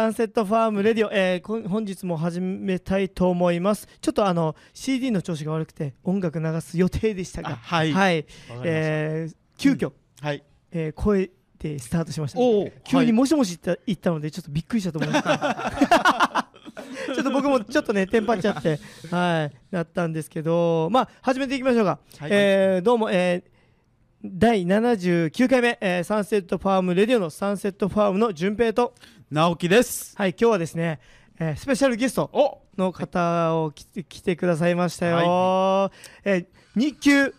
サンセットファームレディオ、えー本日も始めたいと思います。ちょっとあの CD の調子が悪くて音楽流す予定でしたが。あはい。はい、えー急遽、はい。えー声でスタートしました。おお急にもしもし言った言ったのでちょっとびっくりしたと思います。ちょっと僕もちょっとねテンパっちゃってはいなったんですけど。まあ始めていきましょうか、はい。えーどうも、えー第79回目、えーサンセットファームレディオのサンセットファームの順平と。直樹です。はい今日はですね、えースペシャルゲストお。の方を来て,、来てくださいましたよ、はえー日給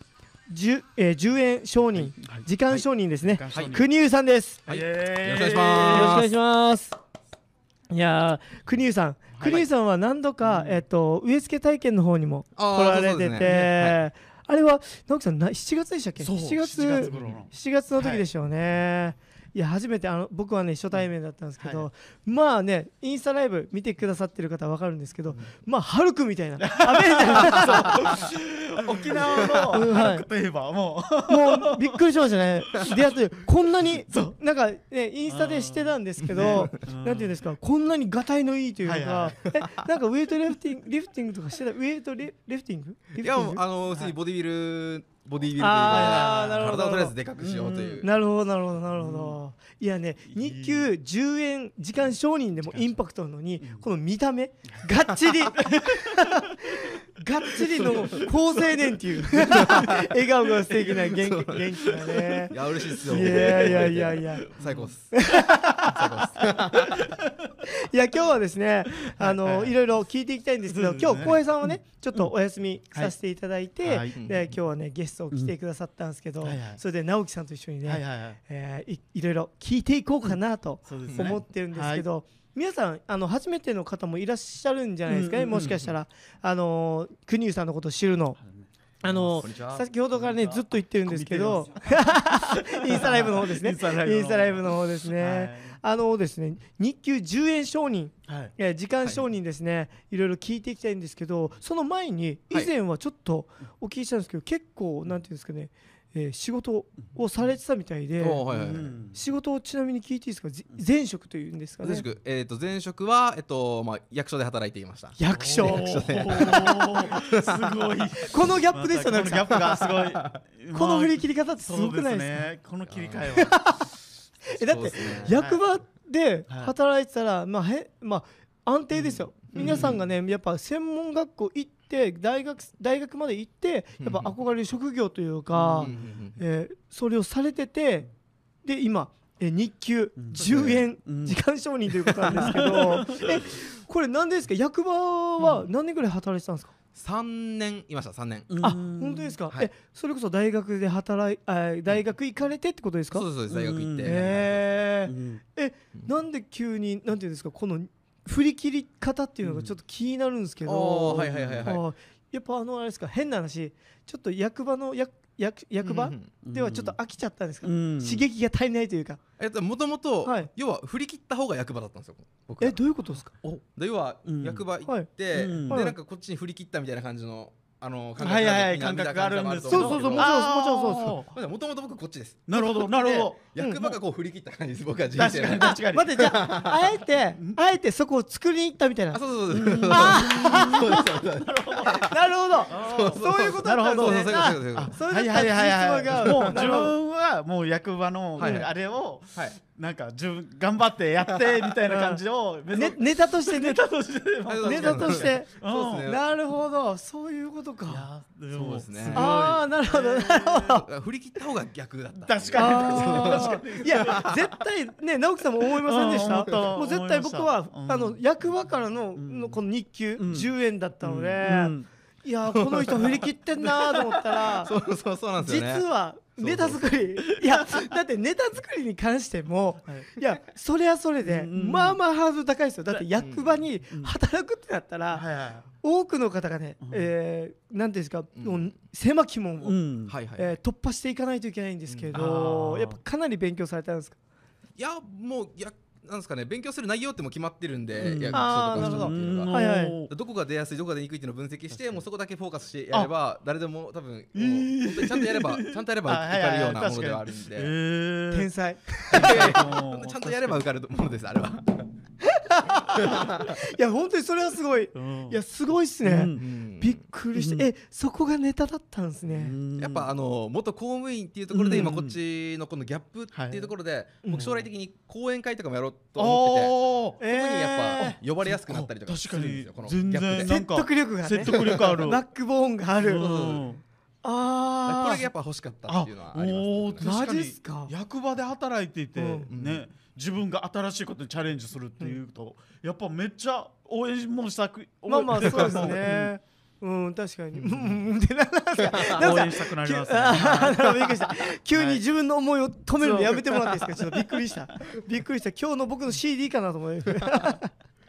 10,、えー10円承認、時間承認ですね、はい。国生さんです。はい。よろしくお願いしま願いします。いやー、国生さん、はい。国生さんは何度か、えっと、植え付け体験の方にも来られてて、あれは、直樹さん、な7月でしたっけ？そう ?7 月、7月頃の7月の時でしょうね。いや初めてあの僕はね初対面だったんですけど、まあねインスタライブ見てくださってる方は分かるんですけど、まあハルクみたいな。アベンジャー沖縄うんはいのハルクといえばももうびっくりしましたね。出会ってこんなになんかねインスタでしてたんですけど、うん。なんていうんですかこんなにがたいのいいというか、はいはえなんかウェイトリフティングリフティングとかしてた？ウェイトリリフティング？いやあの普通にボディビルボディビルというあーなるほど。か体をとりあえずでかくしようという。なるほどなるほどなるほど、いやね日給10円時間承認でもインパクトなのにこの見た目がっちり がっちりの高青年っていう 笑顔が素敵な元気元気なね。いや嬉しいですよ。いやいやいやいや。最高で す。いや今日はですねあの、いろいろ聞いていきたいんですけど、うん。今日浩平さんはねちょっとお休みさせていただいて、はい。で今日はねゲストを来てくださったんですけど、うん。はいはい。それで直樹さんと一緒にね、はいはいはい。えーいいろいろ聞いていこうかなと思ってるんですけど、皆さんあの初めての方もいらっしゃるんじゃないですかね、うんうんうんもしかしたら。あのー国生さんのことを知るの。あの先ほどからねずっと言ってるんですけど。インスタライブの方ですね。インスタライブの方ですね、はいあのですね日給10円承認はい。えー時間承認ですね、い、ろいろ聞いていきたいんですけどその前に以はい。前はちょっとお聞きしたんですけど、結構なんていうんですかね、えー仕事をされてたみたいで、はいはいはい。うん。仕事をちなみに聞いていいですか？ぜ前職というんですかね？前職えっと前職はえっとまあ役所で働いていました。役所。すごい。このギャップですよねまたこのギャップがすごい。この振り切切り方ってすごくないですか？ね。この切り替えはえだって役場ではい。働いてたら、まあへまあ安定ですよ、皆さんがねやっぱ専門学校行って大学大学まで行ってやっぱ憧れる職業というか、えーそれをされててで今、えー日給うん。10円うん。時間承認ということなんですけど、えこれ何でですか？役場は何年ぐらい働いてたんですか、三年いました三年。あ本当ですか、はい。えそれこそ大学で働いあー大学行かれてってことですか、そうですそうです大学行って。ええなんで急になんていうんですかこの振り切り方っていうのがちょっと気になるんですけど、はいはいはいはい。やっぱあのあれですか変な話ちょっと役場の役役役場、ではちょっと飽きちゃったんですか、うん。刺激が足りないというか。えっともともとはい。要は振り切った方が役場だったんですよえどういうことですか？で要はうん。役場行はい。って、うん。はいでなんかこっちに振り切ったみたいな感じのあの感はいはいはい感覚があるんですそうそうそうもちろんもちろんそう。ですもともと僕こっちです。なるほどなるほど。で役場がこう振り切った感じです僕は人確生の。かに確かに。待ってじゃあ あえてあえてそこを作りに行ったみたいな。あそうそうそう。そうそうなるほど。そういうことだったんですね。そうそうそういう。ことそういうことそういうことはいはいはいはい実話がもう自なるほど。分はもう役場のはいはい。あれをはいなんか自分頑張ってやってみたいな感じをねネタとしてネタとしてはいネタとして。ね。なるほど。そういうことか。そうですね。ああなるほどなるほど。振り切った方が逆だった。確かに。あーいや絶対ね直樹さんも思いませんでした？うん思った。もう絶対僕は思いました。あの役場からのん。のこの日給うん。10円だったので。うんいやこの人振り切ってんなと思ったら そうそうそうなんです実よね。はネタ作りいやだってネタ作りに関してもはい。いやそれはそれでうんまあまあハードル高いですよ。だって役場に働くってなったらはいはい多くの方がねうん。えーなんていうんですかう狭き門をうん。はいはい、えー突破していかないといけないんですけうん。どあー。やっぱかなり勉強されたんですか？いやもうやなんですかね勉強する内容ってもう決まってるんで、うん。とか人っていうのが。はいはい。どこが出やすいどこが出にくいっていうのを分析してもうそこだけフォーカスしてやれば誰でも多分もう本当にちゃんとやればちゃんとやればあ受かるようなものではあるんへでー。天才。ちゃんとやれば受かるものですあれは いや本当にそれはすごい。うん。いやすごいっすね、うん。うんびっくりして、えそこがネタだったんですね、うん。やっぱあの元公務員っていうところでうん。今こっちのこのギャップっていうところでうん。僕将来的に講演会とかもやろうと思ってておーそこにやっえぱ呼ばれやすくなったりとかす確かにるんですよこのギャ全ップで。然なん説か得力がね。説得力ある。バックボーンがある、うんああこれがやっぱ欲しかったっていうのはありますね。すか役場で働いていて、うんね自分が新しいことにチャレンジするっていうと、やっぱめっちゃ応援もしたくまあまあそうですね。うん。確かに。うん。うん。でなんか 応援したくなりますね。びっくりした。急に自分の思いを止めるのやめてもらっていいですか？ちょっとびっくりした。びっくりした。今日の僕の CD かなと思って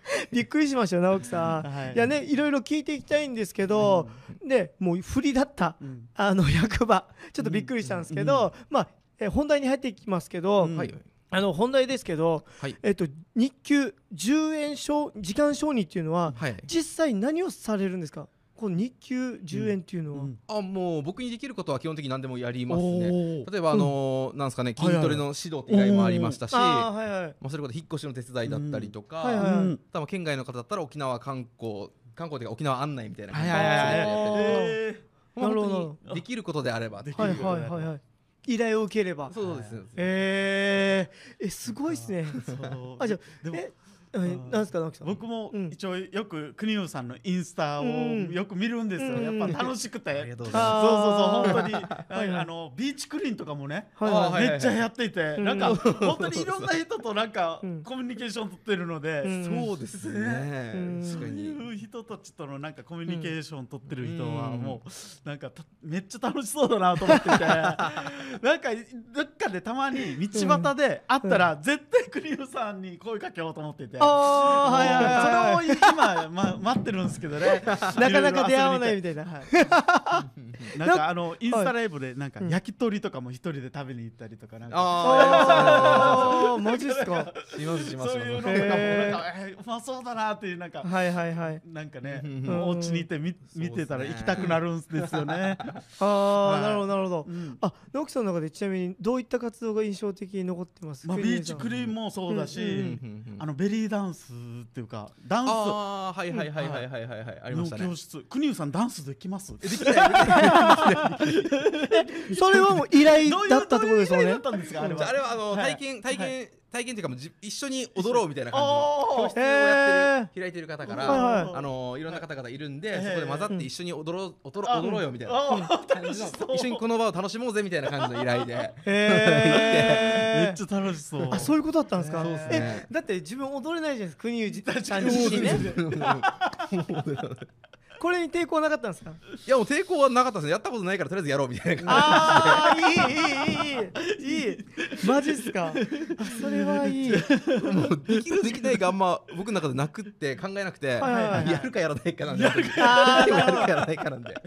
びっくりしましたよ直樹さん、はい。い、やねいろいろ聞いていきたいんですけど、でもう振りだったうん。あの役場。ちょっとびっくりしたんですけど、まあえ本題に入っていきますけど、うん。はい。あの本題ですけど、はい。えっと日給10円承時間承認っていうのははい。実際何をされるんですか？この日給10円っていうのは、うん。あもう僕にできることは基本的に何でもやりますね。例えばあのーなんですかねはいはい筋トレの指導って依頼もありましたしはいはいあそれこそ引っ越しの手伝いだったりとかはいはいうん。多分県外の方だったら沖縄観光観光というか沖縄案内みたいな感じではいはい。はいやったりとか。なるほど。本当にできることであればできるはいはいはいはい。依頼を受ければ。そうですねえー、えすごいっすね。あじゃでもええなんですか直樹さん。僕もうん。一応よく国生さんのインスタをうん。よく見るんですよ、うん。やっぱ楽しくて、ありがとうごそうざいまあー。そうそう本当にあのビーチクリーンとかもね、めっちゃやっていて、うん。なんか本当にいろんな人となんかうん。コミュニケーション取ってるので、そうですね。うんそういう人たちとのなんかコミュニケーション取ってる人はうん。もうなんかためっちゃ楽しそうだなと思ってて。なんかどっかでたまに道端で会ったら絶対国生さんに声かけようと思ってて。ああはいはいそれを今、ま、待ってるんですけどね。なかなか出会わないみたいな。はい。なんかあのインスタライブでなんかうん。焼き鳥とかも一人で食べに行ったりとかなんか。あああ マジっすか？あしますします。そういうのとかもうまそうだなっていうなんかはいはいはい。なんかねうん。お家にいてみ見てたら行きたくなるんですよね。ああ、はい。なるほどなるほど。うん。あ直樹さんの中でちなみにどういった活動が印象的に残ってます？まあ、ビーチクリーンンもそうだうんし、ああのベリーダンスっていうかダンスあーはいはいはいはいはいはいはいありまのしたね。教室。国生さんダンスできます？できない それはもう依頼だったってことですよね。あれは？あのはい。体験体験体験っていうかもうじ一緒に踊ろうみたいな感じの教室をやってる開いてる方かはいらはい。あのいろんな方々いるんでええそこで混ざって一緒に踊ろう踊ろあう踊ろうよみたいな。感じの一緒にこの場を楽しもうぜみたいな感じの依頼で。めへっちゃ楽しそう。あそういうことだったんですか？そうっすえねだって自分踊れないじゃないですか国生確かさんに自身ね。い これに抵抗なかったんですか？やもう抵抗はなかったですね。やったことないからとりあえずやろうみたいな感ああいいいいいいいいい。いマジっすか？あそれはいい。じでもうできるできないがあんま僕の中でなくって考えなくてはいはいはいやるかやらないかなんで。あーやるかやらないかなんで。こ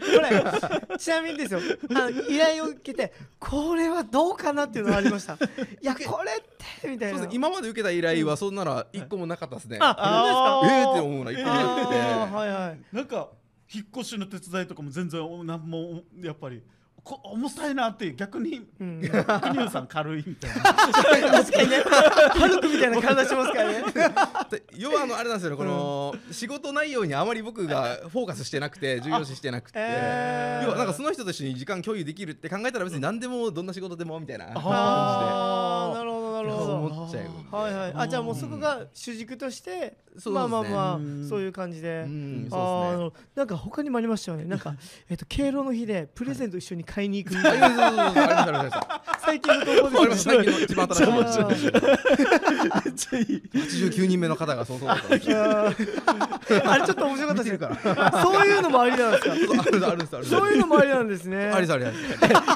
れちなみにですよ。あの依頼を受けてこれはどうかなっていうのがありました？いやこれってみたいな。そうですね。今まで受けた依頼はそんなら一個もなかったですね。ああ本当ですか？ええって思うな一個もなくて。あーはいはい。なんか引っ越しの手伝いとかも全然なんもやっぱりこ重たいなって逆にうん。国生さん軽いみたいな。確かにね。ハルクみたいな体しますからね。で要はあのあれなんですよねこの仕事内容にあまり僕がフォーカスしてなくて重要視してなくて。えー。要はなんかその人と一緒に時間共有できるって考えたら別に何でもどんな仕事でもみたいな感あーなるほど。なるほど。思っちゃうはいはい。あじゃあもうそこが主軸としてそうですね。まあまあまあうん。そういう感じで。うんあそうーなんか他にもありましたよね。なんか えっと敬老の日でプレゼント一緒に買いに行くみたいな。最近の投稿ですよ最近の一番新しいめっちゃ面めっちゃいい89人目の方がそうそうあれちょっと面白かったでするからそういうのもありなんですかそうあるあるんですあるんですそういうのもありなんですね。ありですあり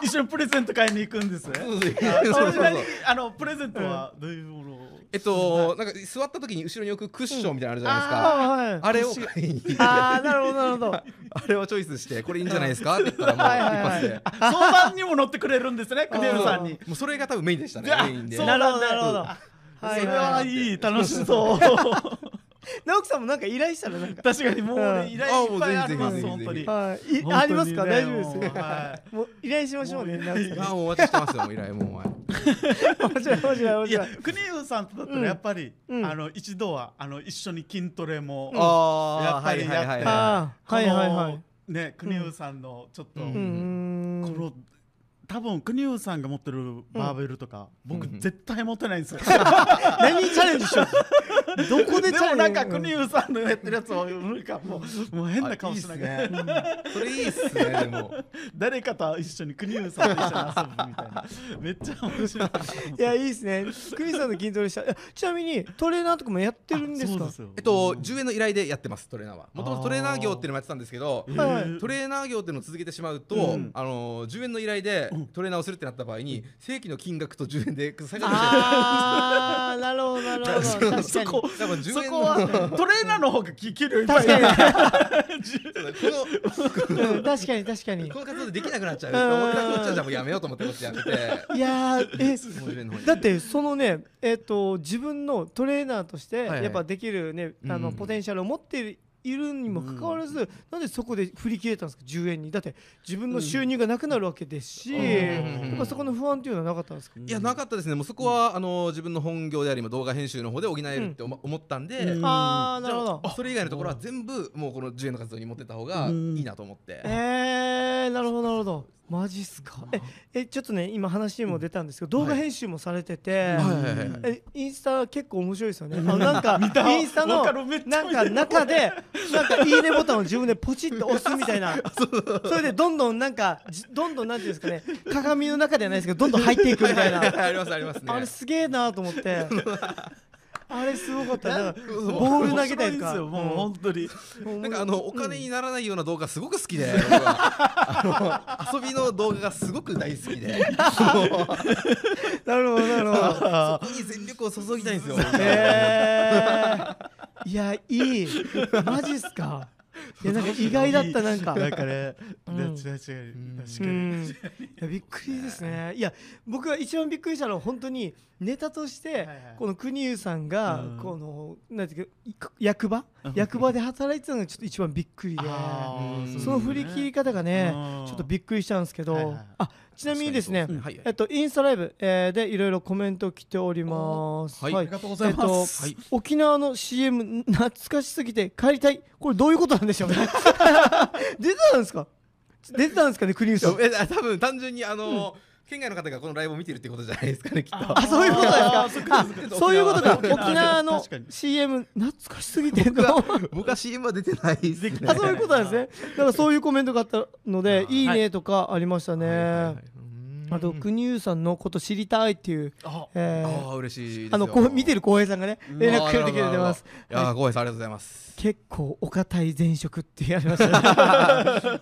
一緒にプレゼント買いに行くんですね。そうそうそうあのプレゼントはどういうものを？えっとなんか座った時に後ろに置くクッションみたいなのあるじゃないですか。あーはい。あれを買いに。行ってあーなるほどなるほど。あれをチョイスしてこれいいんじゃないですか？って言ったらもう一発で。あ相談にも乗ってくれるんですね国生さんに。もうそれが多分メインでしたねメインで。なるほどなるほど。あはいそれはいい楽しそう直樹さんもなんか依頼したらなんか。確かにもううんね依頼いっぱいありますあもうぜひぜひ本当に。はい。い本当にねありますか？大丈夫ですもうはもう依頼しましょうね直樹さん。あもうお待ちしてますよもう依頼もう。はい面白い面白い面いや白い国生さんとだったうんらやっぱり、うん。あの一度はあの一緒に筋トレも、やっぱりはいはいはいやってはああはいはいはい。このね国生さんのちょっと、うん。うーんこの多分国生さんが持ってるバーベルとか、僕うん。絶対持ってないんですよ。何にチャレンジしよう？どこででもなんか国生さんのやってるやつをなんかも。うもう変いな顔しながら、あいいっすね。それいいっすね。でも誰かと一緒に国生さんと一緒に遊ぶみたいな。めっちゃ面白い。いやいいですね。クリスさんの筋トレしたちなみにトレーナーとかもやってるんですか？えっと10円の依頼でやってますトレーナーは。もともとトレーナー業っていうのもやってたんですけどトレーナー業っていうのを続けてしまうと、うん。あの10円の依頼でうんトレーナーをするってなった場合に正規の金額と10円で下がる。ああなるほどなるほど。確かにそこ多分10そこはトレーナーの方が給料いっぱい確かに。確かに確かに。この活動でできなくなっちゃう。うん。俺らこっちはじゃあもうやめようと思ってこっちやめて。いやーえもう10円の方にだってそのねえっ、と自分のトレーナーとしてやっぱできるね、あのうん。ポテンシャルを持っているにもかかわらず、なんでそこで振り切れたんですか？10円に。だって自分の収入がなくなるわけですし、うん。やっぱそこの不安っていうのはなかったんですか、いやなかったですね。もうそこは、あの自分の本業であり今動画編集の方で補えるって思,、思ったんで、うん。ああなるほど。それ以外のところは全部もうこの10円の活動に持ってった方がうん。いいなと思って、えー、なるほどなるほどマジっすか？ええちょっとね今話にも出たんですけど、動画編集もされてて、えインスタ結構面白いですよね。あのなんか インスタのなんか中でなんかいいねボタンを自分でポチッと押すみたいな。それでどんどんなんかじどんどんなんていうんですかね鏡の中ではないですけどどんどん入っていくみたいな。ありますありますね。あれすげえなと思って。あれすごかった。ボール投げたいんですよもう本当に、うんなんかあのお金にならないような動画すごく好きで、遊びの動画がすごく大好きで。なるほどなるほど。そこに全力を注ぎたいんですよ。えー、いやいい。マジっすか。いやなんか意外だったなんか。なんかね、うん。ね違う違う確かに、うん。いやびっくりですね。いや僕が一番びっくりしたのは本当にネタとして、この国生さんが、うん。このなんていうかい役場、うん。役場で働いてたのがちょっと一番びっくりで。その振り切り方がね、うん。ちょっとびっくりしたんですけど、あちなみにですね、えっとインスタライブ、えーでいろいろコメント来ております。はい。ありがとうございます、えっと沖縄の CM 懐かしすぎて帰りたい。これどういうことなんでしょうね。出てたんですか？出てたんですかね国生さん？え多分単純にあの、県外の方がこのライブを見てるってことじゃないですかねきっと。あそういうことですか。そっか。そっか。あそういうことか。沖縄の確かに。CM 懐かしすぎての？あ僕は CM は出てないですね。そういうことなんですね。だからそういうコメントがあったのでい。いねとかありましたね、はいはいはいうんあと国生さんのこと知りたいっていう、あえーああ嬉しい。あのこう見てる浩平さんがねうん。連絡くれてくれてます。いやー、ごめんなさいありがとうございます。結構お堅い前職ってやりました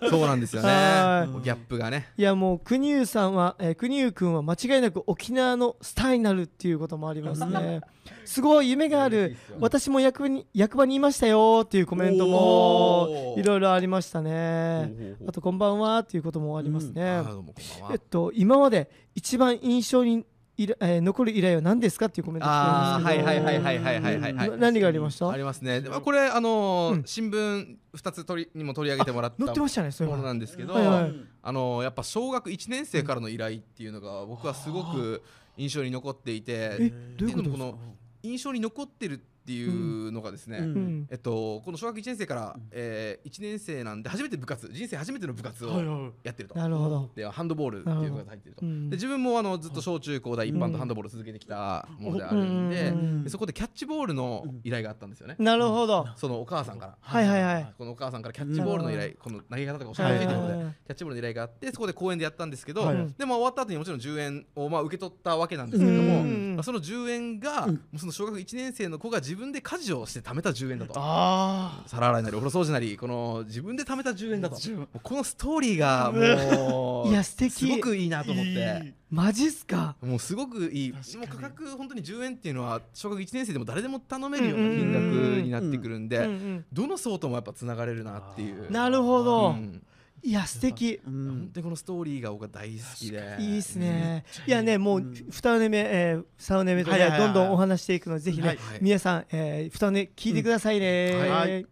ね。そうなんですよね。はい。ギャップがね。いやもう国生さんは、えー、国生君は間違いなく沖縄のスターになるっていうこともありますね。すごい夢がある。私も役場に役場にいましたよっていうコメントもいろいろありましたね。あとこんばんはっていうこともありますね、えっと今まで一番印象にいら、えー残る依頼は何ですかっていうコメント来てるんですけど。はいはいはいはいはいはいはいな何がありました？ありますね。これあのーうん。新聞二つ取りにも取り上げてもらった載ってましたねそういうもののなんですけど、はいはい。あのーやっぱ小学1年生からの依頼っていうのが僕はすごく印象に残っていえて、どういうことですか？この印象に残ってるっていうのがですね、うん。うん。えっと、この小学1年生から、えー、1年生なんで初めて部活人生初めての部活をやってると、なるほど、でハンドボールっていう部活入ってると、うん。で自分もあのずっと小中高大一般うんとハンドボールを続けてきたものであるんで,、うん。でそこでキャッチボールの依頼があったんですよね、なるほど、そのお母さんから。はいはいはい。このお母さんからキャッチボールの依頼、この投げ方とか教えはいてほしいということで、キャッチボールの依頼があってそこで公園でやったんですけど、はい。でまあ終わった後にもちろん10円をまあ受け取ったわけなんですけれども、うん。まあその10円が、もうその小学1年生の子が自分で家事をして貯めた10円だと。あ皿洗いなりお風呂掃除なりこの自分で貯めた10円だと。10もうこのストーリーがもう いや素敵。すごくいいなと思って。マジっすか？もうすごくいい。もう価格本当に10円っていうのは小学1年生でも誰でも頼めるような金額になってくるんで、どの層ともやっぱつながれるなっていう。なるほど、うんいや素敵。う本ん当にこのストーリーが僕は大好きで。いいっすね。いやねもううん。2目、えー、3目とね、どんどんお話していくのでぜひね、はい皆さん、えー、2目聞いてくださいね、うん。はい。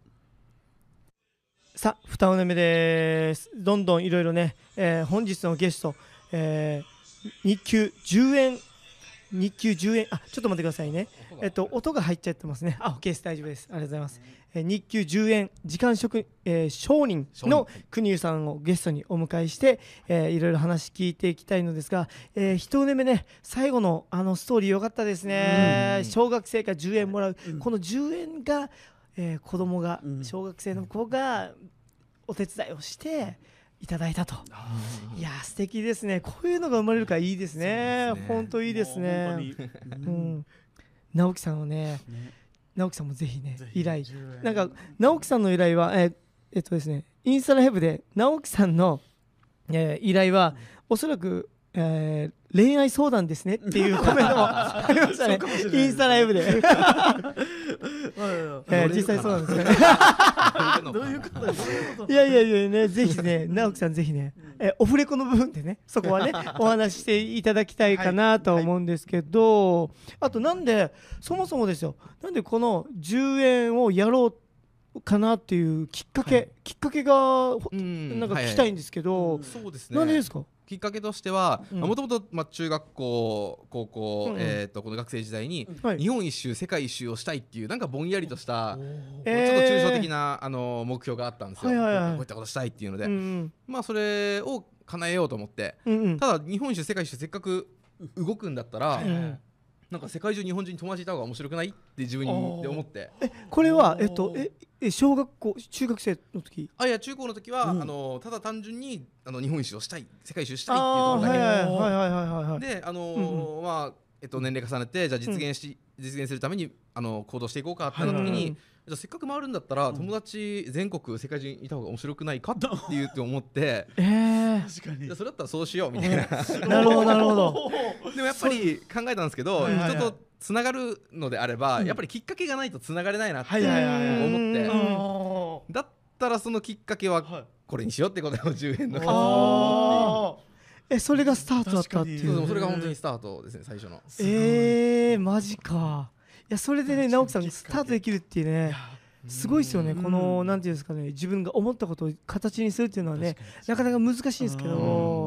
さあ2目です。どんどんいろいろね、えー、本日のゲスト、えー、日給10円日給10円あちょっと待ってくださいねえっと音が入っちゃってますね。あ OK です。大丈夫です。ありがとうございます、えー日給10円時間職、えー商人の国生さんをゲストにお迎えして、えーいろいろ話聞いていきたいのですが、えー、一目目ね最後のあのストーリー良かったですね、小学生から10円もらう、この10円が、えー子供がうん。小学生の子がお手伝いをしてい。ただいたと、いやー素敵ですね。こういうのが生まれるからいいですね。本当いいですね。うん、直樹さんはねね。直樹さんもぜひね依頼。10円。なんか直樹さんの依頼はえーえっとですねインスタライブで直樹さんの、えー依頼はおそらく、えー恋愛相談ですねっていう コメントもありましたね。インスタライブで、えー実際そうなんですよね どういうことどういうこと？いやいやいやね、ぜひね、直樹さんぜひね、えオフレコの部分でね、そこはね、お話ししていただきたいかなと思うんですけど、あとなんで、そもそもですよ、なんでこの10円をやろうかなっていうきっかけ、はい。きっかけが、ほうん。なんか聞きたいんですけど、うん。そうですね。なんでですか？きっかけとしてはうん。もともと中学校高校、うんうん。えー、とこの学生時代に、はい。日本一周世界一周をしたいっていうなんかぼんやりとした、えー。ちょっと抽象的な、あの目標があったんですよ、はいはいはいこういったことしたいっていうので、うんうん。まあそれを叶えようと思って。うんうん。ただ日本一周世界一周せっかく動くんだったら、うんなんか世界中日本人に友達いた方が面白くないって自分にで思って。これは、えっと、え、え小学校、中学生の時？あいや中高の時は、うん。あのただ単純にあの日本一周をしたい世界一周したいっていうところだけ、はいはいはいはいはいはい。であのうんーまあえっと年齢重ねてじゃあ実現し、実現するためにあの行動していこうかってなった時に、はいじゃあせっかく回るんだったら、友達全国世界中にいた方が面白くないかって言って思って。えー、確かに。じゃあそれだったらそうしようみたいな。なるほどなるほど。でもやっぱり考えたんですけど、はいはいはい。人とつながるのであれば、うん。やっぱりきっかけがないとつながれないなって思って、うん。だったらそのきっかけははい。これにしようってことを10円の活動あえ、それがスタートだったっていそうそれが本当にスタートですね最初の。えー、マジか。いや、それでね、直樹さんスタートできるっていうね、すごいですよね。うん。この、なんていうんですかね、自分が思ったことを形にするっていうのはね、なかなか難しいんですけど。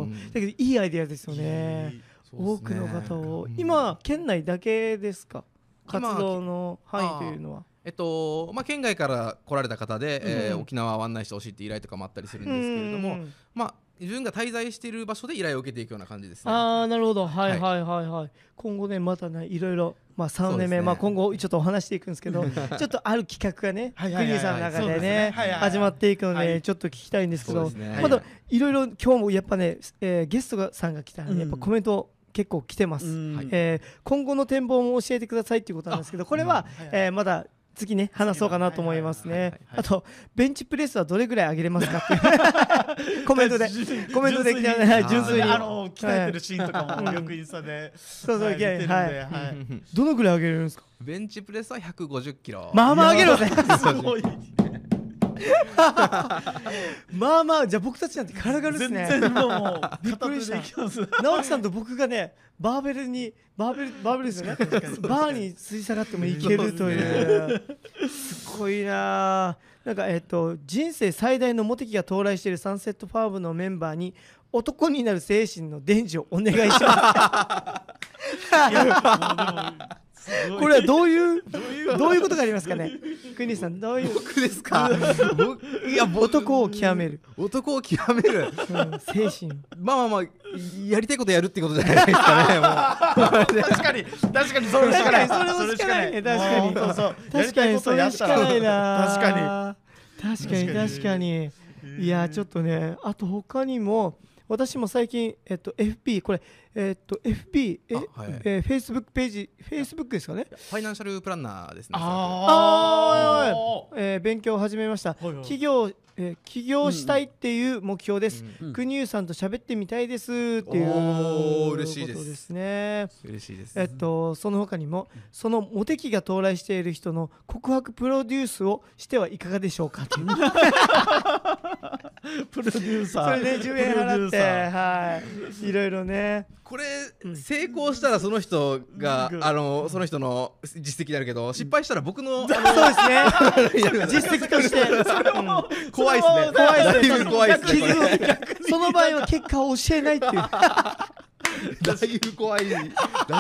うん、だけどいいアイデアですよね。多くの方を、今、県内だけですか？活今動の範囲というのは。えっとまあ、県外から来られた方で、えーうん。沖縄を案内してほしいって依頼とかもあったりするんですけれども、うんまあ、自分が滞在している場所で依頼を受けていくような感じですね。ああなるほど。はいはい。はいはいはい。今後ねまたねいろいろまあ3年目、ね。まあ今後ちょっとお話していくんですけど ちょっとある企画がねはいはいはいはい。クリーさんの中でね始まっていくのはい。でちょっと聞きたいんですけどね。まだいろいろ今日もやっぱねえーゲストがさんが来たらねやっぱうんコメント結構来てます。うん。えー今後の展望も教えてくださいっていうことなんですけどこれはうん。はいはいえーまだ次ね話そうかなと思いますね。はいはいはいあとベンチプレスはどれぐらい上げれますかって コメントで コメントで純粋に。あの鍛えてるシーンとかもよくインスタでそうそうはい見てるんではい。はい。どのぐらい上げれるんですか？ベンチプレスは150キロ。まあまあ上げろぜ すごいまあまあじゃあ僕たちなんて軽々です全ね然もうびっくりした。直樹さんと僕がねバーベルにバーベルバーベルですよね。バーに吊り下がってもいけるという。すごいなあ。なんかえっと人生最大のモテ期が到来しているサンセットファームのメンバーに男になる精神の伝授をお願いしますこれはどういうどういうことがありますかね？クニさんどういう？僕ですか？僕いや僕男を極める、男を極める？うん、精神。まあまあまあやりたいことやるってことじゃないですかね 確かに確かにそれしかない。確かにそれしかないね確かに。確かにそれしかないな。確か確かに確かに。いやちょっとねあと他にも私も最近えっと FP これえっと FP え、あはい。えー、Facebook ページ Facebook ですかね？ファイナンシャルプランナーですねああえー勉強を始めました、はいはい。企業、えー起業したいっていう目標です、うん国生さんと喋ってみたいですっていうおー嬉しいです。ことですね。嬉しいです。えっと、その他にもそのモテ期が到来している人の告白プロデュースをしてはいかがでしょうか？というプロデューサー。それで10円払ってはい。いろいろねこれ成功したらその人がうん。あのその人の実績になるけど失敗したら僕の そうですね。実績として、うん。怖いですね。怖いですね。怖いですね。その場合は結果を教えないっていう。だいぶ怖いだ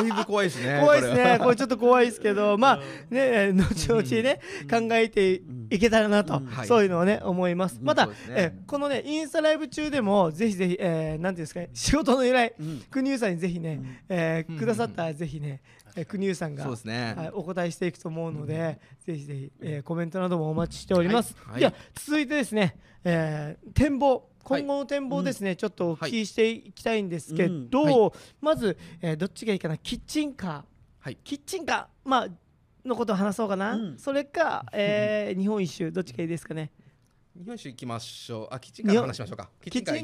いぶ怖いですね怖いですね。これちょっと怖いですけど。まあね後々ね考えていけたらなと、そういうのをね思います、また、えこのねインスタライブ中でもぜひぜひ、えー、なんていうんですかね仕事の依頼うん。国生さんにぜひね、えーうん。くださったらぜひね、えー国生さんがそうですね。はい、お答えしていくと思うので、ぜひぜひ、えーコメントなどもお待ちしております。では続いてですね、えー展望今後の展望ですね、ちょっとお聞きしていきたいんですけど、まず、えーどっちがいいかな？キッチンカー。はい。キッチンカー。まあのことを話そうかな、うん。それか、えー日本一周どっちがいいですかね。日本酒行きましょう。あキッチンカーの話しましょうか。キッチンカー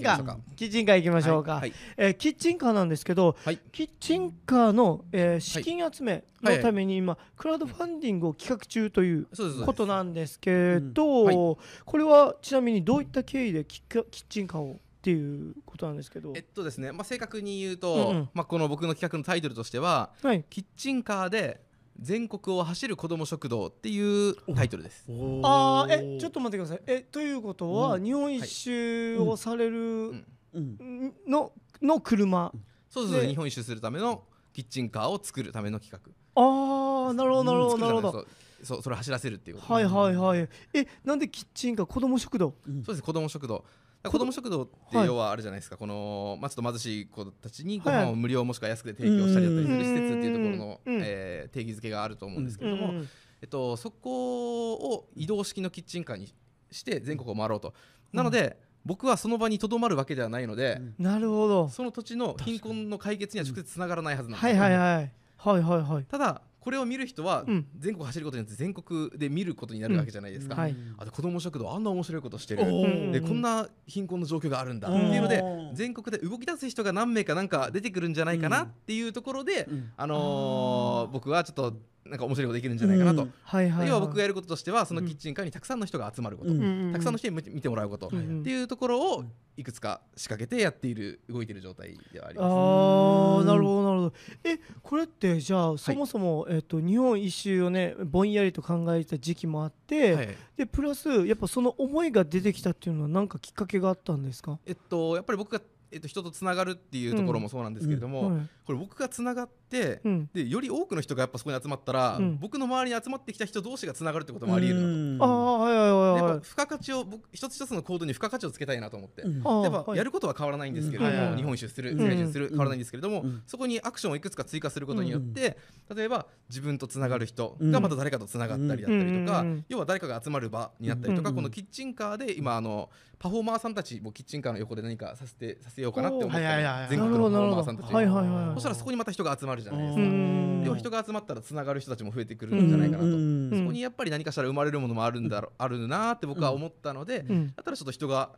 キッチンカー。行きましょうか、はえーキッチンカーなんですけど、はい。キッチンカーの、えー資金集めのために今、クラウドファンディングを企画中ということなんですけど、うん。はこれはちなみにどういった経緯でキッカキッチンカーをっていうことなんですけど。えっとですね、まあ、正確に言うと、うんうん。まあ、この僕の企画のタイトルとしてははい「キッチンカーで全国を走る子ども食堂」っていうタイトルです。おあーえちょっと待ってください。えということは、うん。日本一周をされるん。うん。の,、の車。そうですで。日本一周するためのキッチンカーを作るための企画。ああなるほどなるほどなるほど、そうそうそれを走らせるっていうこと。はいはいはい。えなんでキッチンカー子供食堂？うん。そうです子ども食堂子子ども食堂ってはい。要はあるじゃないですか、この、まあ、ちょっと貧しい子たちにごはい。飯を無料もしくは安くて提供したりだったりする施設っていうところの、うんえー定義づけがあると思うんですけれども、うんえっと、そこを移動式のキッチンカーにして全国を回ろうと。なので、僕はその場にとどまるわけではないので、なるほど。その土地の貧困の解決には直接つながらないはずなんですはいはいはい。はいはいはい。ただこれを見る人はうん。全国走ることによって全国で見ることになるわけじゃないですか、うん。はい。あで子ども食堂あんな面白いことしてる。でこんな貧困の状況があるんだ。ってうんいうのでうん全国で動き出す人が何名かなんか出てくるんじゃないかなっていうところで、うん。あのー。僕はちょっとなんか面白いことできるんじゃないかなと、うん。はいはいはい。要は僕がやることとしてはそのキッチンカーにたくさんの人が集まること、うん。うんたくさんの人に見てもらうこと、うんうんっていうところをいくつか仕掛けてやっている動いている状態ではありあます。ーなるほどなるほど。えこれってじゃあそもそも、えっと日本一周をねぼんやりと考えた時期もあって、はい。でプラスやっぱその思いが出てきたっていうのは何かきっかけがあったんですか、えっと、やっぱり僕が、えっと、人とつながるっていうところもそうなんですけれども、はいこれ僕がつながって、うん、でより多くの人がやっぱそこに集まったら、うん。僕の周りに集まってきた人同士がつながるってこともありえるなと。ああはいはいではいはい。やっぱ付加価値を僕一つ一つの行動に付加価値をつけたいなと思って、やっぱはい。やることは変わらないんですけれども、日本一周するうん。世界一周する、変わらないんですけれども、うん。そこにアクションをいくつか追加することによって、例えば自分とつながる人がまた誰かとつながったりだったりとか、うん。要は誰かが集まる場になったりとか、うん。このキッチンカーで今あのパフォーマーさんたちもキッチンカーの横で何かさせてさせようかなって思っておーはいはいはいはい全国のパフォーマーさんたちに。はいはいはいそしたらそこにまた人が集まるじゃないですうか。ん。要は人が集まったらつながる人たちも増えてくるんじゃないかなと。うんそこにやっぱり何かしら生まれるものもあるんだろあるなって僕は思ったので、うん。だったらちょっと人が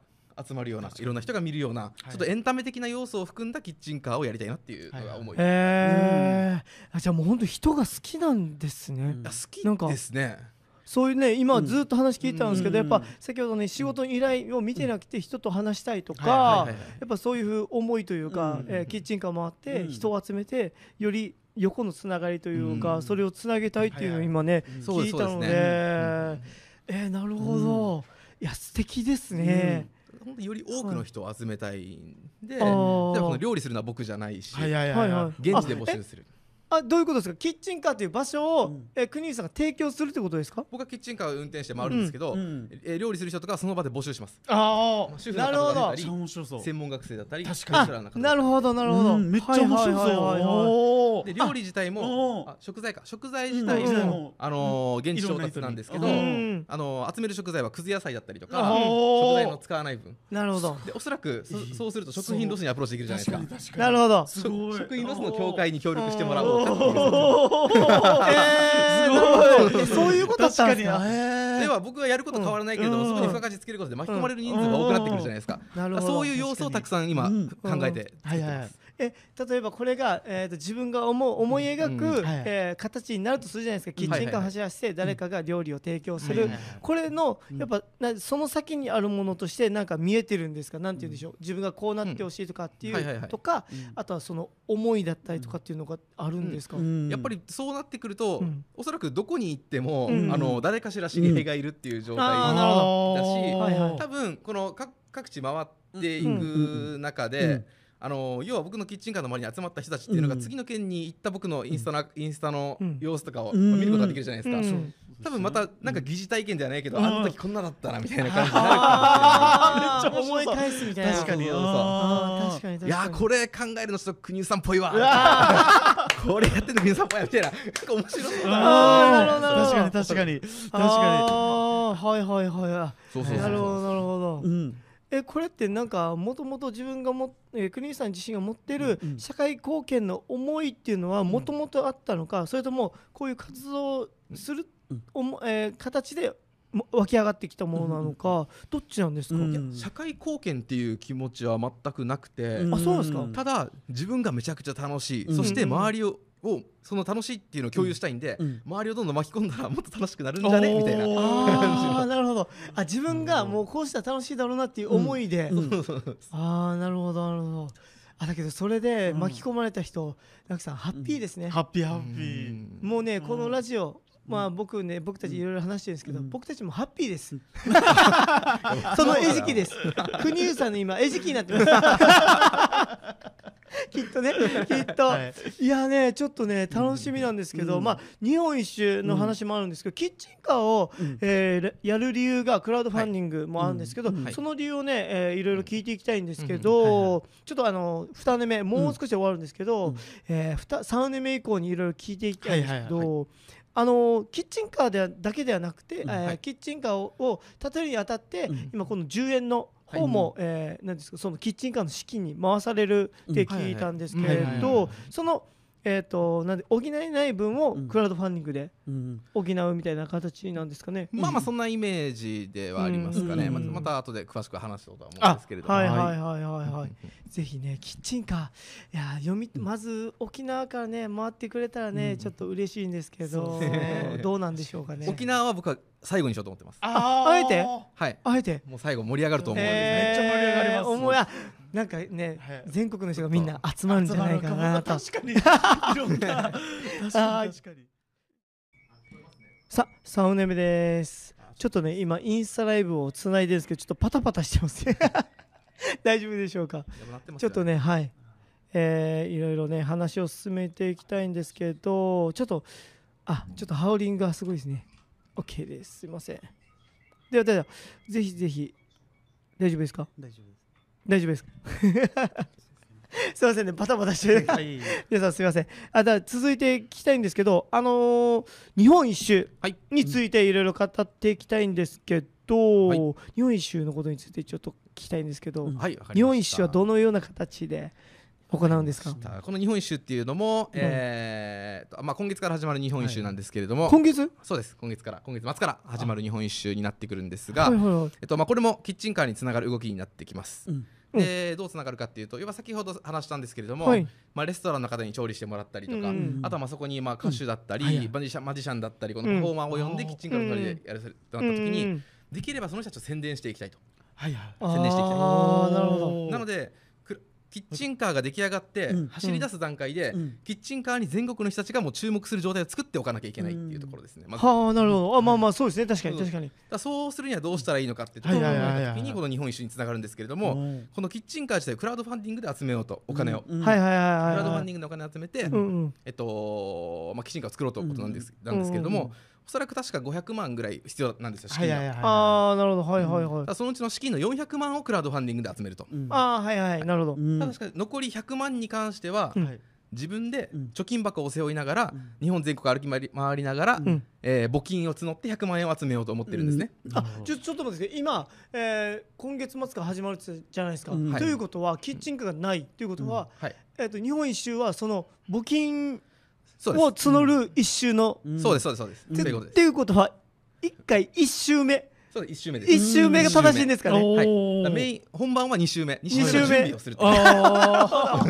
集まるようないろんな人が見るような、ちょっとエンタメ的な要素を含んだキッチンカーをやりたいなっていうのが思い、へえあじゃあもう本当人が好きなんですね、うんあ好きなんかですねそういうね今ずっと話聞いたんですけど、うん。やっぱ先ほどね仕事の依頼を見てなくて人と話したいとか、はいはいはいはい。やっぱそういう思いというか、うん。えーキッチンカーもあってうん。人を集めてより横のつながりというか、うん。それをつなげたいっていうのを今ね、聞いたので、えーなるほど、いや素敵ですね。本当により多くの人を集めたいんで、あじゃあこのー料理するのは僕じゃないし、はいはいはははいいはい。い現地で募集するあどういうことですか？キッチンカーという場所を、うん。えー国井さんが提供するってことですか？僕はキッチンカーを運転して回るんですけど、うん。えー料理する人とかはその場で募集します。あまあ主婦のなるほど方だったりめっちゃ面白そう専門学生だったり確かレストランの方なるほどなるほど、うんめっちゃ面白そう。はいはいで料理自体もあ食材か。食材自体うんうんも、あのー現地調達なんですけど、あのー集める食材はくず野菜だったりとかあ食材の使わない分。なるほど。でおそらくそそうすると食品ロスにアプローチできるじゃないですか。なるほど。すごい。食品ロスの協会に協力してもらおうかってい。そういうことだったんですか。では僕がやること変わらないけれどそこに付加価値つけることで巻き込まれる人数が多くなってくるじゃないですか、そういう要素をたくさん今うん。考えて作ってます、え例えばこれが、えー、と自分が思う思い描く、うんはいえー形になるとするじゃないですか。キッチンカーを走らせて誰かが料理を提供する、はいはいはいこれのうん。やっぱなその先にあるものとしてなんか見えてるんですか？なんて言うんでしょう。自分がこうなってほしいとかっていうん。はいはいはい。うとかうん。あとはその思いだったりとかっていうのがあるんですか、うん。やっぱりそうなってくると、うん。おそらくどこに行っても、うん。あの誰かしら知り合いがいるっていう状態あーなるほだし、はいはい。多分この各各地回っていうん。く中で、うんあの要は僕のキッチンカーの周りに集まった人たちっていうのがうん次の県に行った僕のインスタの、インスタのうん。様子とかをうん見ることができるじゃないですか、うん。多分またなんか疑似体験ではないけど、うん。あの時こんなだったなみたいな感じになるかあーめっちゃ面白そう思い返すみたいな。確かにいいやーこれれ考えるのちょっと国生さんっぽいわこれやってんの国生さんっぽいわみたいななんか面白そうだなあーなるほどなるほど確かに確かに確かあーはいはいはいあそうそうそうなるほどなるほどにうんえこれってなんかもともと自分がもえー国西さん自身が持ってるうん社会貢献の思いっていうのはもともとあったのか、それともこういう活動をする、うん。おもえー形でも湧き上がってきたものなのか、どっちなんですか、うん社会貢献っていう気持ちは全くなくて、あそうですか？ただ自分がめちゃくちゃ楽しい、うん。そして周りををその楽しいっていうのを共有したいんで、うん。周りをどんどん巻き込んだらもっと楽しくなるんじゃね？みたいな。ああ なるほど。あ自分がもうこうしたら楽しいだろうなっていう思いで、うん。ああなるほどなるほど。あだけどそれで巻き込まれた人、なんかさんハッピーですね、ハッピーハッピー。もうね、うんこのラジオ、まあ僕ね僕たちいろいろ話してるんですけど、うん。僕たちもハッピーです。その餌食です。国生さんの今餌食になってます。きっとね、きっと、はい。い、やね、ちょっとね楽しみなんですけど、うん。まあ日本一周の話もあるんですけど、キッチンカーを、うん。えーやる理由がクラウドファンディングもあるんですけど、はい。うん。その理由をね、えーいろいろ聞いていきたいんですけうん。ど、はいはちょっとあの2年目もう少しで終わるんですけど、うん。えーふた3年目以降にいろいろ聞いていきたいんですけど、はいはいあのキッチンカーではだけではなくて、うんえーはい。キッチンカーをを建てるにあたって、うん。今この10円の方も、えーなんですかそのキッチンカーの資金に回されるって聞いたんですけれどそのえー、となんで補えない分をうん。クラウドファンディングでうん補うみたいな形なんですかね。まあまあそんなイメージではありますかね、うん。またまた後で詳しく話そうとは思うんですけれども、はいははいいはいはいはい。ぜひねキッチンカー。いや読みまず沖縄からね回ってくれたらね、うん。ちょっと嬉しいんですけどね。どうなんでしょうかね。沖縄は僕は最後にしようと思ってます。あえて？はい。あえて？もう最後盛り上がると思うんですね、えー。めっちゃ盛り上がりますなんかね、はい。全国の人がみんな集まるんじゃないかなと。確かに 確かに。確かに。さ3年目です。ちょっとね今インスタライブをつないでるんですけどちょっとパタパタしてます。ね。大丈夫でしょうか？ちょっとねはい、えーいろいろね話を進めていきたいんですけどちょっとあちょっとハウリングがすごいですね。OK です。すいません。ではではぜひぜひ大丈夫ですか？大丈夫大丈夫です。か すいませんね。バタバタしてる。はい皆さんすいません。あだ続いて聞きたいんですけどあのー日本一周はい。についていろいろ語っていきたいんですけど、はい。日本一周のことについてちょっと聞きたいんですけど、うん。はい日本一周はどのような形で行うんですか？この日本一周っていうのも、えーとまあ、今月から始まる日本一周なんですけれども、今月？そうです。今月から今月末から始まる日本一周になってくるんですがはい、はいはい。えっとまあ、これもキッチンカーにつながる動きになってきます。うんでどうつながるかっていうと要は先ほど話したんですけれども、はい。まあ、レストランの方に調理してもらったりとか、うんうんあとはまあそこにまあ歌手だったり、はいはいマジシャンマジシャンだったりこのパフォーマーを呼んでうんキッチンカーの隣でやるとなった時に、うんできればその人たちを宣伝していきたいと。はいはい。宣伝していきたい。なるほど。なのでくキッチンカーが出来上がってうん。走り出す段階で、うん。キッチンカーに全国の人たちがもう注目する状態を作っておかなきゃいけないっていうところですね。まず。はあなるほど。あまあまあそうですね。確かにそう確かに。だそうするにはどうしたらいいのかってところを考えた時にこの日本一周につながるんですけれども、うん。このキッチンカー自体をクラウドファンディングで集めようとお金を、うん。はいはいはいクはい。ラウドファはいンディングでお金を集めて、うんうん。えっとまあ、キッチンカーを作ろうということなんです,、んなんですけれども、うんおそらく確か500万ぐらい必要なんですよ資金が、はいはいはいああなるほど。はいはいはい。ただそのうちの資金の400万をクラウドファンディングで集めると、うん。ああはいはい。なるほど。うん。ただしかし残り100万に関しては、うん。はい。自分でうん。貯金箱を背負いながら、うん。日本全国歩き回り回りながら、うん。えー募金を募って100万円を集めようと思ってるんですね。あちょちょっと待って今、えー、今月末から始まるじゃないですか、うんということはキッチンカーがないということは、はい、えー、と日本一周はその募金を募る一周の、うん。そうですそうですそうです、いうことです。っていうことは一回一周目。そう一周目です。一周目が正しいんですかね、はい、メイン本番は2周目。2周目。の二周目準備をするとあ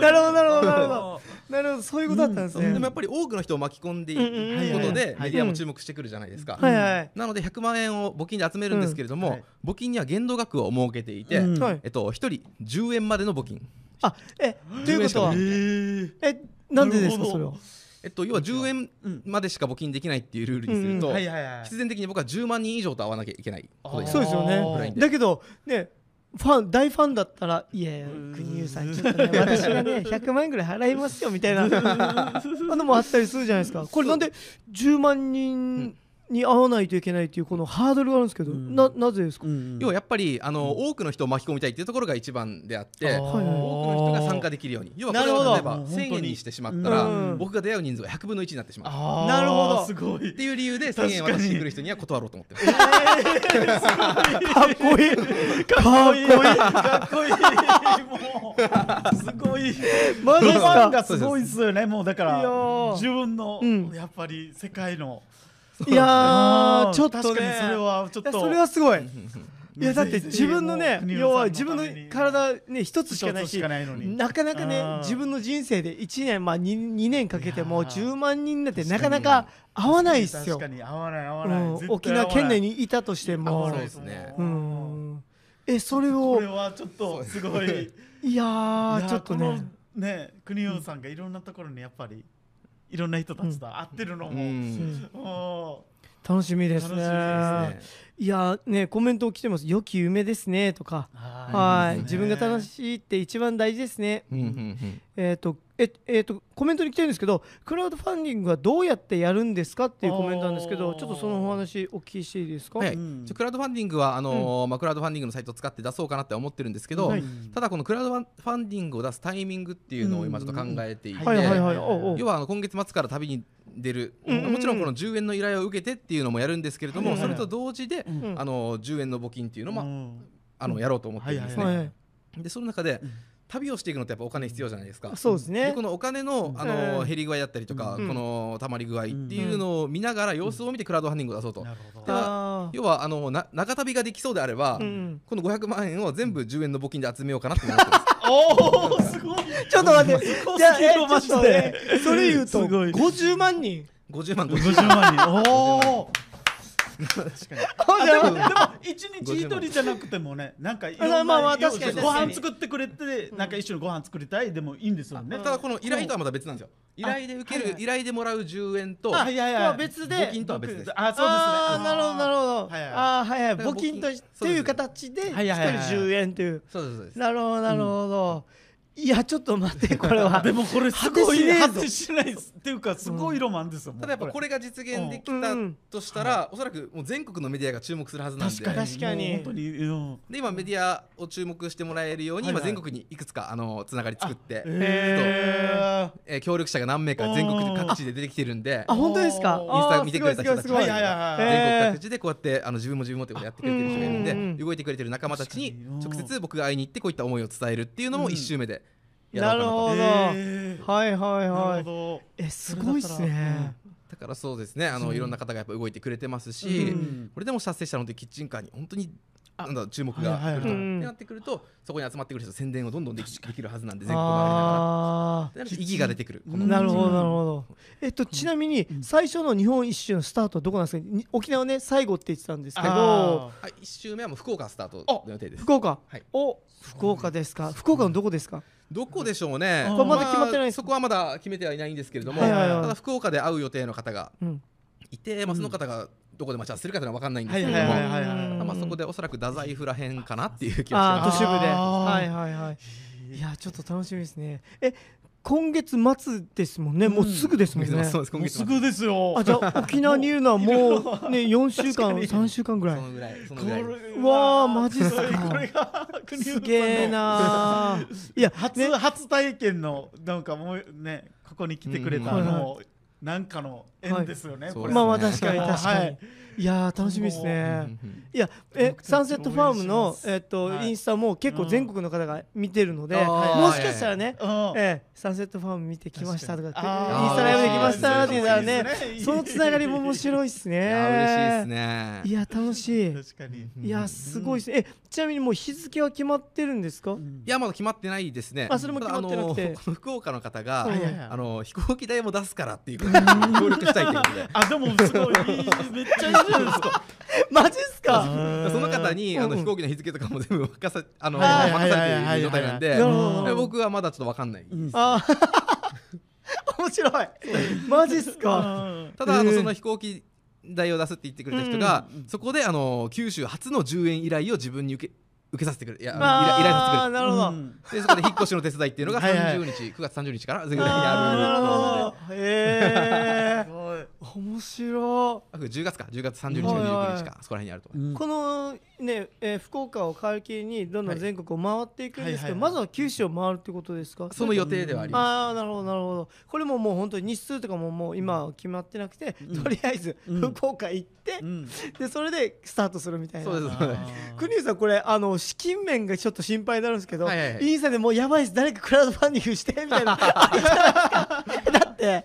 なるほどなるほどなるほど。なるほどそういうことだったんですね、でもやっぱり多くの人を巻き込んでいくことではいメディアも注目してくるじゃないですか、はいはい。なので100万円を募金で集めるんですけれども、うん。はい募金には限度額を設けていて、えっと、1人10円までの募金、あえということ？はーえなんでですかそれは？えっと、要は10円うん。までしか募金できないっていうルールにすると、必然的に僕は10万人以上と会わなきゃいけないそうですよ。ねだけどねファン大ファンだったら「いやいやうん国生さんちょっとね 私がね100万円ぐらい払いますよ」みたいな。のもあったりするじゃないですか。これなんで10万人に会わないといけないっていうこのハードルがあるんですけど、うん。ななぜですか、うん要はやっぱりあの、多くの人を巻き込みたいっていうところが一番であって多くの人が参加できるように。要はこれを例えばもう本当に1000円にしてしまったら、うん。僕が出会う人数が100分の1になってしまう。なるほど。すごい。っていう理由で1000円渡してくる人には断ろうと思ってますかっこいい。かっこいい。かっこいい。もう。すごい。マジでがすごいですよね。もうだからー。自分のうん。やっぱり世界のいやちょっとね。それはちょっと。それはすごい。いやだって自分のね要は国自分の体ね一つしかないしなかなかねうん。自分の人生で1年まあ 2, 2年かけてもいやー10万人なんてな確かなか合わないっすよ。沖縄県内ににいたとして合も。そうですね。ううん。んえそれこをれはちょっとすごい。いやちょっとね。ね国生さんがいろんなところにやっぱりいろんな人たちと会ってるのうも、楽しみです楽しみですね。ねいやーねコメント来てます。良き夢ですね。とか。うはい。自分が楽しいって一番大事ですね。うんうんうん。えっ、とええー、とコメントに来てるんですけどクラウドファンディングはどうやってやるんですかっていうコメントなんですけどちょっとそのお話お聞きしていいですか、はい。うん。じゃあクラウドファンディングはあのーまあ、クラウドファンディングのサイトを使って出そうかなって思ってるんですけど、はい。ただこのクラウドファンディングを出すタイミングっていうのを今ちょっと考えていて、はいはいはい。おうおう要はあの今月末から旅に出る、うんうんうん。もちろんこの10円の依頼を受けてっていうのもやるんですけれども、はいはいはい。それと同時で、うん。うんあの10円の募金っていうのも、うん。あのやろうと思ってるんですね。はいはい。でその中で、うん旅をしていくのってやっぱお金必要じゃないですか。そうですね。でこのお金のあうん。の減り具合だったりとか、うん。このたまり具合っていうのを見ながら様子を見てクラウドファンディングを出そうと。なるほど。要はあのな長旅ができそうであれば、うん。この500万円を全部10円の募金で集めようかなって思ってます。おおすごい。ちょっと待って。じゃあえちょマジでっとねそれ言うとすごい。50万人。50万50万。人。おおでもでも一日一人じゃなくてもねなんかいろんなまあまあ確かに。ご飯作ってくれてなんか一緒にご飯作りたいでもいいんですよね。うん。ただこの依頼とはまた別なんですよ。依頼で受ける、依頼でもらう10円と、あはいはいはいまあ別で。募金とは別です。あそうですね。なるほどなるほど、はいはいあーはいはい。募金という形で一人はいはいはいはい。10円という。そうですそうです。なるほどなるほど、いやちょっと待ってこれは。でもこれすごいしてしないっていうかすごいロマンですよもうただやっぱこれ。が実現できたうんとしたら、おそらくもう全国のメディアが注目するはずなんで。確かに。確かにもう本当にうん。で今メディアを注目してもらえるように、はいはい今全国にいくつかあのつながり作って、ええー協力者が何名か全国各地で出てきてるんであ本当ですかインスタ見てくれた人たちすごいすごいすごい。はい。はいはいはい。全えー国各地でこうやってあの自分も自分もってことやってくれてる人がいるんで、うん。うん。うん。動いてくれてる仲間たちに直接僕が会いに行ってこういった思いを伝えるっていうのもうん。一周目でなるほど。えーはいはいなはいえすごいっすね。だからそうですね。あの、うん。いろんな方がやっぱ動いてくれてますし、うん。これでも達成したのでキッチンカーに本当にあ。なんだ注目が来ると、なってくるとそこに集まってくる人宣伝をどんどんできできるはずなんで全国回りながら意義が出てくる。なるほどなるほど。えっとちなみに最初の日本一周のスタートはどこなんですか？に沖縄ね最後って言ってたんですけど。あはい、1周目はもう福岡スタートの予定です。福岡。はい。お福岡ですか？福岡のどこですか？どこでしょうね。これまだ決まってないそこはまだ決めてはいないんですけれども、はいはいはい。ただ福岡で会う予定の方がうん。いて、まあ、その方がどこで待ち合わせするかというのは分かんないんですけはいれども、はいはいはいはい。まあ、そこでおそらく太宰府らへんかなっていう気がします。市部で。はいはい。はい。いやちょっと楽しみですね。え今月末ですもんね。もうすぐですもんね。そうですすぐですよ。あじゃあ沖縄にいるのはもうね 4週間確かに。3週間ぐらい。そのぐらいそのこぐらい。わーマジっすか。すげえなーいや 初、ね。初体験のなんかもうねここに来てくれたうんの、なんかの縁ですよね、はいまあ確かに確かに、はいい、やー楽しみですうんねうんいやえサンセットファームのえっと、はい。インスタも結構全国の方が見てるので、もしかしたらね、うん。ええサンセットファーム見てきましたとかインスタライブで来ましたって言ったらねいいですね。そのつながりも面白いっすね。いや嬉しいですね。いや楽しい。確かに。いやすごいっす。ねえちなみにもう日付は決まってるんですか、うん。いやまだ決まってないですね。あそれも決まってなくて。福岡の方が、うんはいはいはい。あの飛行機代も出すからっていう 協力したいということで。あでもすごいめっちゃいい マジっすか？その方にあの飛行機の日付とかも全部任さ あのはい任されている状態なんで僕はまだちょっと分かんない。うんあ 面白い。マジっすか？うん。ただあのその飛行機代を出すって言ってくれた人がうんそこであの九州初の10円依頼を自分に受け受けさせてくれいや依あ頼させてくれ。ーなるほど、うん。でそこで引っ越しの手伝いっていうのがはいはい。30日9月30日かなぐらいにあーなるあるほどへえ面白あ10月か。10月30日か29日か。そこら辺にあると思いますうん。いこのね、えー福岡を皮切りにどんどん全国を回っていくんですけど、はい。まずは九州を回るってことですか？その予定ではあります。ああなるほどなるほど。これももう本当に日数とかももう今は決まってなくて、うん。とりあえずうん。福岡行って、うん。でそれでスタートするみたいな。そうです国生さんこれあの資金面がちょっと心配になるんですけど、はいはいはい。インスタでもうやばいです。誰かクラウドファンディングしてみたいな。あれじゃないですか？だって。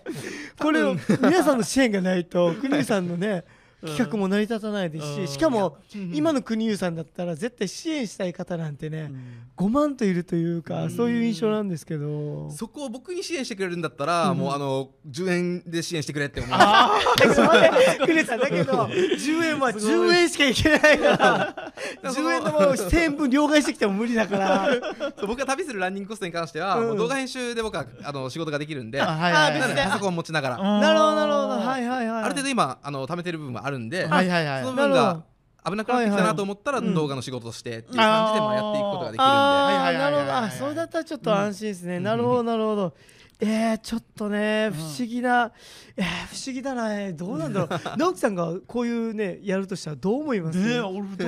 これを皆さんの支援がないと国生さんのね企画も成り立たないですうん。ししかもうん。今の国生さんだったら絶対支援したい方なんてねうん。5万といるというかうん。そういう印象なんですけど。そこを僕に支援してくれるんだったら、うん。もうあの10円で支援してくれって思う。あだけど待ってクネさんだけど10円は 10円しかいけないから。10円のものを1000円分両替してきても無理だから。僕が旅するランニングコストに関しては、動画編集で僕はあの仕事ができるんで、パソコン持ちながら、うんなるほどなるほど。はいはいはい。ある程度今あの貯めてる部分はあるんで、はいはいはい。その分が危なくなってきたなと思ったら動画の仕事をしてっていう感じでまあやっていくことができるんで、ああはいはいはいはいなるほど。あそれだったらちょっと安心ですね。なるほどなるほど。えー、ちょっとね不思議な、えー、不思議だな、えーどうなんだろう。直樹さんがこういうねやるとしたらどう思います？ねえ俺ど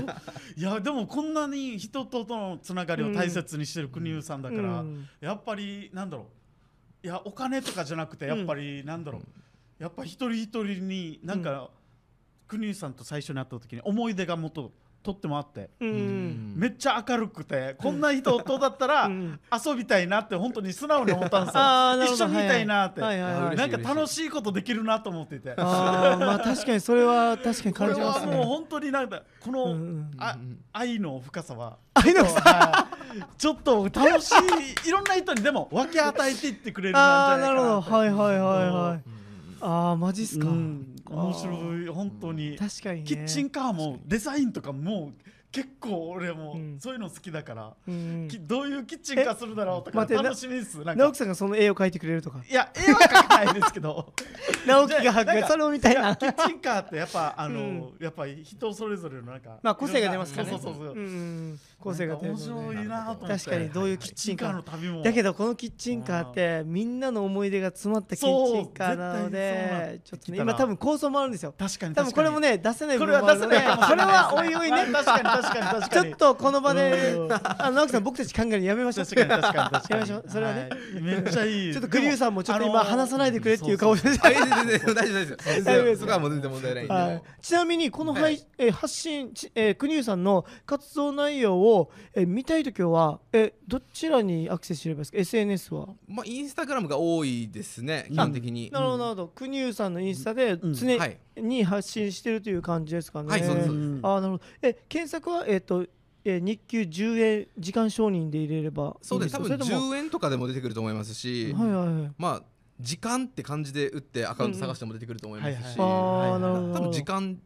いやでもこんなに人ととのつながりを大切にしてる国生さんだから、うん。やっぱりなんだろう。いやお金とかじゃなくてやっぱりなんだろう、やっぱ一人一人になんか、国生さんと最初に会った時に思い出がもっととってもあって、うん、めっちゃ明るくてこんな人とだったらうん。遊びたいなって本当に素直に思ったんですよ。一緒にいたいなって、はい。はいはい。はいなんか楽しいことできるなと思っていて。まあ確かにそれは確かに感じますね。はもう本当になんだこの、あうん愛の深さは愛のちょっとはい。ちょっと楽しいいろんな人にでも分け与えていってくれるなんじゃないかななるほど。はいはいはいはい。うんああマジっすか、うん。面白い。本当に。確かにね。キッチンカーもデザインとかも結構俺もうん。そういうの好きだから、うんきどういうキッチンカーするだろうとか楽しみです。直樹さんがその絵を描いてくれるとか。いや絵は描かないですけど。直樹が描くそれを見たいやなキッチンカーってやっぱあの、うん。やっぱり人それぞれのなんかまあ個性が出ますからね。そうそうそうそう、うんうん個性が出るのでなんか面白いなと思って。確かにどういうキッチンカーチンカーの旅もだけどこのキッチンカーってみんなの思い出が詰まったキッチンカーなのでちょっとね今多分構想もあるんですよ。確かに多分これもね出せない部これ分もあるので。は出せない。かもしそれはおいおいね。確かに確かに確かに。ちょっとこの場でうん。あの直樹さん僕たち考えるのやめましょう。確かに確かに確かに。やめましょう。それはね。い。めっちゃいい。ちょっとグリューさんもちょっと今話さないでくれっていう顔 大丈夫ですよ。全大丈夫です。然そこはもう全然問題ないんで、はい、ちなみにこの配、はい。えー発信、ちえー、国生さんの活動内容を、えー見たいときは、えーどちらにアクセスすればいいですか？SNS は。まあインスタグラムが多いですね基本的に。なるほどなるほど。国生さんのインスタでうん。常はい。に発信してるという感じですかね、はいそうです。あーなるほど。え検索はえっ、とえー日給10円時間承認で入れればいいそうです。多分それとも10円とかでも出てくると思いますし、はいはいはい。まあ時間って感じで打ってアカウント探しても出てくると思いますし、うんうんああなるほど。多分時間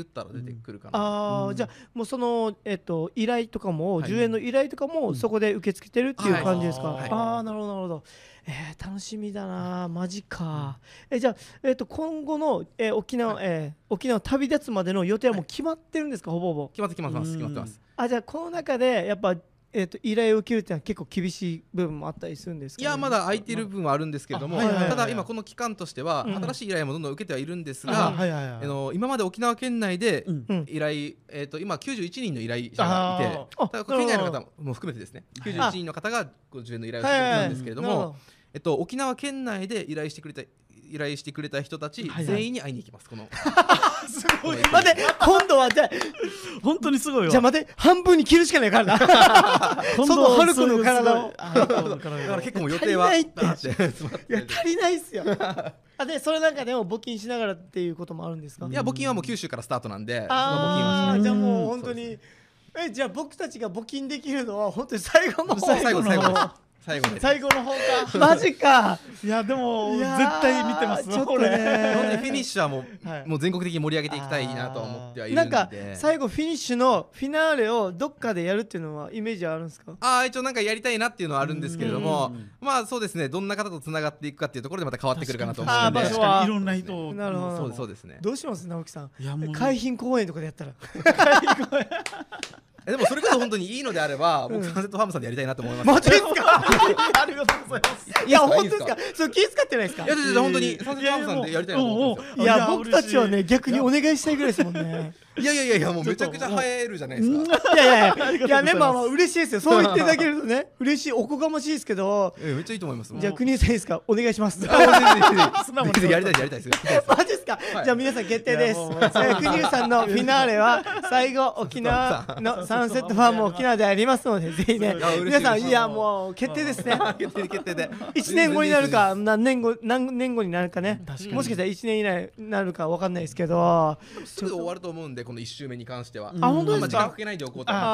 って打ったら出てくるかな、あー、うん。じゃあもうその、えっと、依頼とかも、はい。10円の依頼とかもそこで受け付けてるっていうはい。感じですか、はい。ああなるほどなるほど、えー楽しみだなマジか、えじゃあ、えっと今後の、えー沖縄、えー沖縄旅立つまでの予定はもう決まってるんですか、ほぼほぼ。決まってきますうん決まってます。あじゃあこの中でやっぱ、えっと依頼を受けるっていうのは結構厳しい部分もあったりするんですか、ね、いやまだ空いてる部分はあるんですけれども、あ。はいはいはいただ今この期間としてはうん。新しい依頼もどんどん受けてはいるんですあが、はいはいはいあの今まで沖縄県内でうん。うん依頼、えー、と今91人の依頼者がいてだ県外の方も含めてですねはい91人の方が50円の依頼をしてくれはいはいはいたんですけれどなるほも、えっと、沖縄県内で依頼してくれた依頼してくれた人たちはいはい。全員に会いに行きますこの すごい。待って今度はじゃあ本当にすごいわ。じゃあ待って半分に切るしかないからな。今そのハルクの体を。だから結構予定は。足りないって。いや足りないっすよ。あでそれなんかでも募金しながらっていうこともあるんですか？いや募金はもう九州からスタートなんであはしない。あじゃあもううん本当に。えじゃあ僕たちが募金できるのは本当に最後の方。最後の最後最後最後の方か。マジか。いやでも絶対見てます。ちょっと俺ねフィニッシュはもう,、はい。もう全国的に盛り上げていきたいなとは思ってはいるで。なんんか最後フィニッシュのフィナーレをどっかでやるっていうのはイメージあるんですか？ああ一応なんかやりたいなっていうのはあるんですけれどもうん。まあそうですねどんな方とつながっていくかっていうところでまた変わってくるかなと思うので場所は。確かにいろんな人をなるほど。そうですそうですね。どうします直樹さん。いやもう。海浜公園とかでやったら。えでもそれこそ本当にいいのであれば僕サンセットファームさんでやりたいなと思います。マジですか？ありがとうございます。いや本当でですか？そう気遣ってないですか？いや本当にサンセットファームさんでやりたいなと思ってますよ。いや僕たちはね逆にお願いしたいぐらいですもんね。いやいやいやいやもうめちゃくちゃ映えるじゃないですか。いやいやいやいやねまあまあ嬉しいですよ。そう言っていただけるとね嬉しいおこがましいですけどえめっちゃいいと思います。じゃあ国井さんですか？お願いします。あ全然 全然素直に。全然やりたいやりたいです。マジですか、はい。じゃあ皆さん決定です。国生さんのフィナーレは最後沖縄のサンセットファーム沖縄でありますのでぜひね皆さんいいやもう決定ですね。決定決定で。1年後になるか何年後何年後になるかね。確かに。もしかしたら1年以内になるかわかんないですけど。すぐ終わると思うんでこの1周目に関しては。うん。あ本当ですか？時間かけないでおこうと。はいは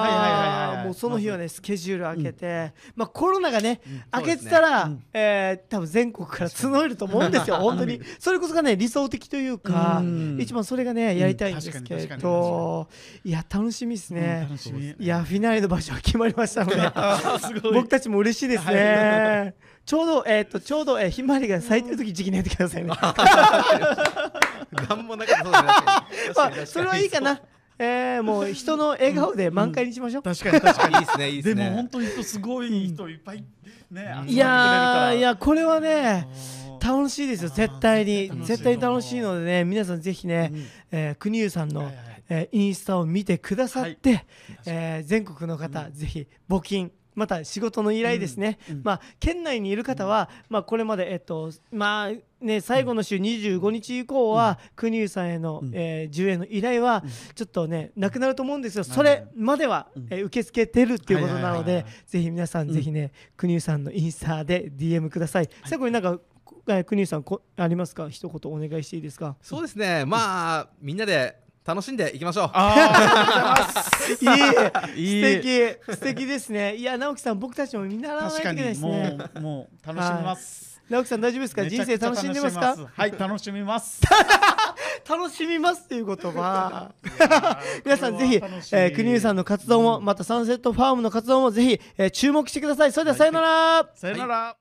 いはいもうその日はねスケジュール開けてまあコロナがねうん。開けてたらうん。えー多分全国から募えると思うんですよ。本当に。それこそがね理想的というかうん。一番それがねやりたいんですけど。いや楽しみですうんね楽しみいやフィナーレの場所が決まりましたので 僕たちも嬉しいですね。ちょうどえーっとちょうどえーひまわりが咲いてる時時期にやってくださいね。なんもなかったそうだね。まあそれはいいかな。えーもう人の笑顔で満開にしましょう。確かに確かに。いいですねいいでね。ですも本当に人すごい人いっぱいねうん。いやーいやこれはねね楽しいですよ絶対に。絶対に楽しいのでね皆さんぜひね、えー国生さんの、はいはいはいえーインスタを見てくださって、えー全国の方、ぜひ募金また仕事の依頼ですね、うん。うん。まあ、県内にいる方は、まあ、これまで、えっとまあね、最後の週25日以降は、国生さんへの、うん。えー10円の依頼はうん。ちょっとねなくなると思うんですよ、はいそれまでは、うん。えー受け付けてるっていうことなのではいはいはいはい。ぜひ皆さん、うん。ぜひね国生さんのインスタで DM ください、最後になんかえー国生さんこありますか？一言お願いしていいですか？そうですね。まあみんなで楽しんでいきましょう。あ いい。いい。素敵。素敵ですね。いや直樹さん僕たちも見習わないといけないですにもねうもう楽しみます。直樹さん大丈夫ですか？人生楽しんでますか？はい楽しみます。楽しみますっていうことは皆さんぜひ、えー、国生さんの活動もまたサンセットファームの活動もぜひ、えー注目してください。それではさよなら、さよなら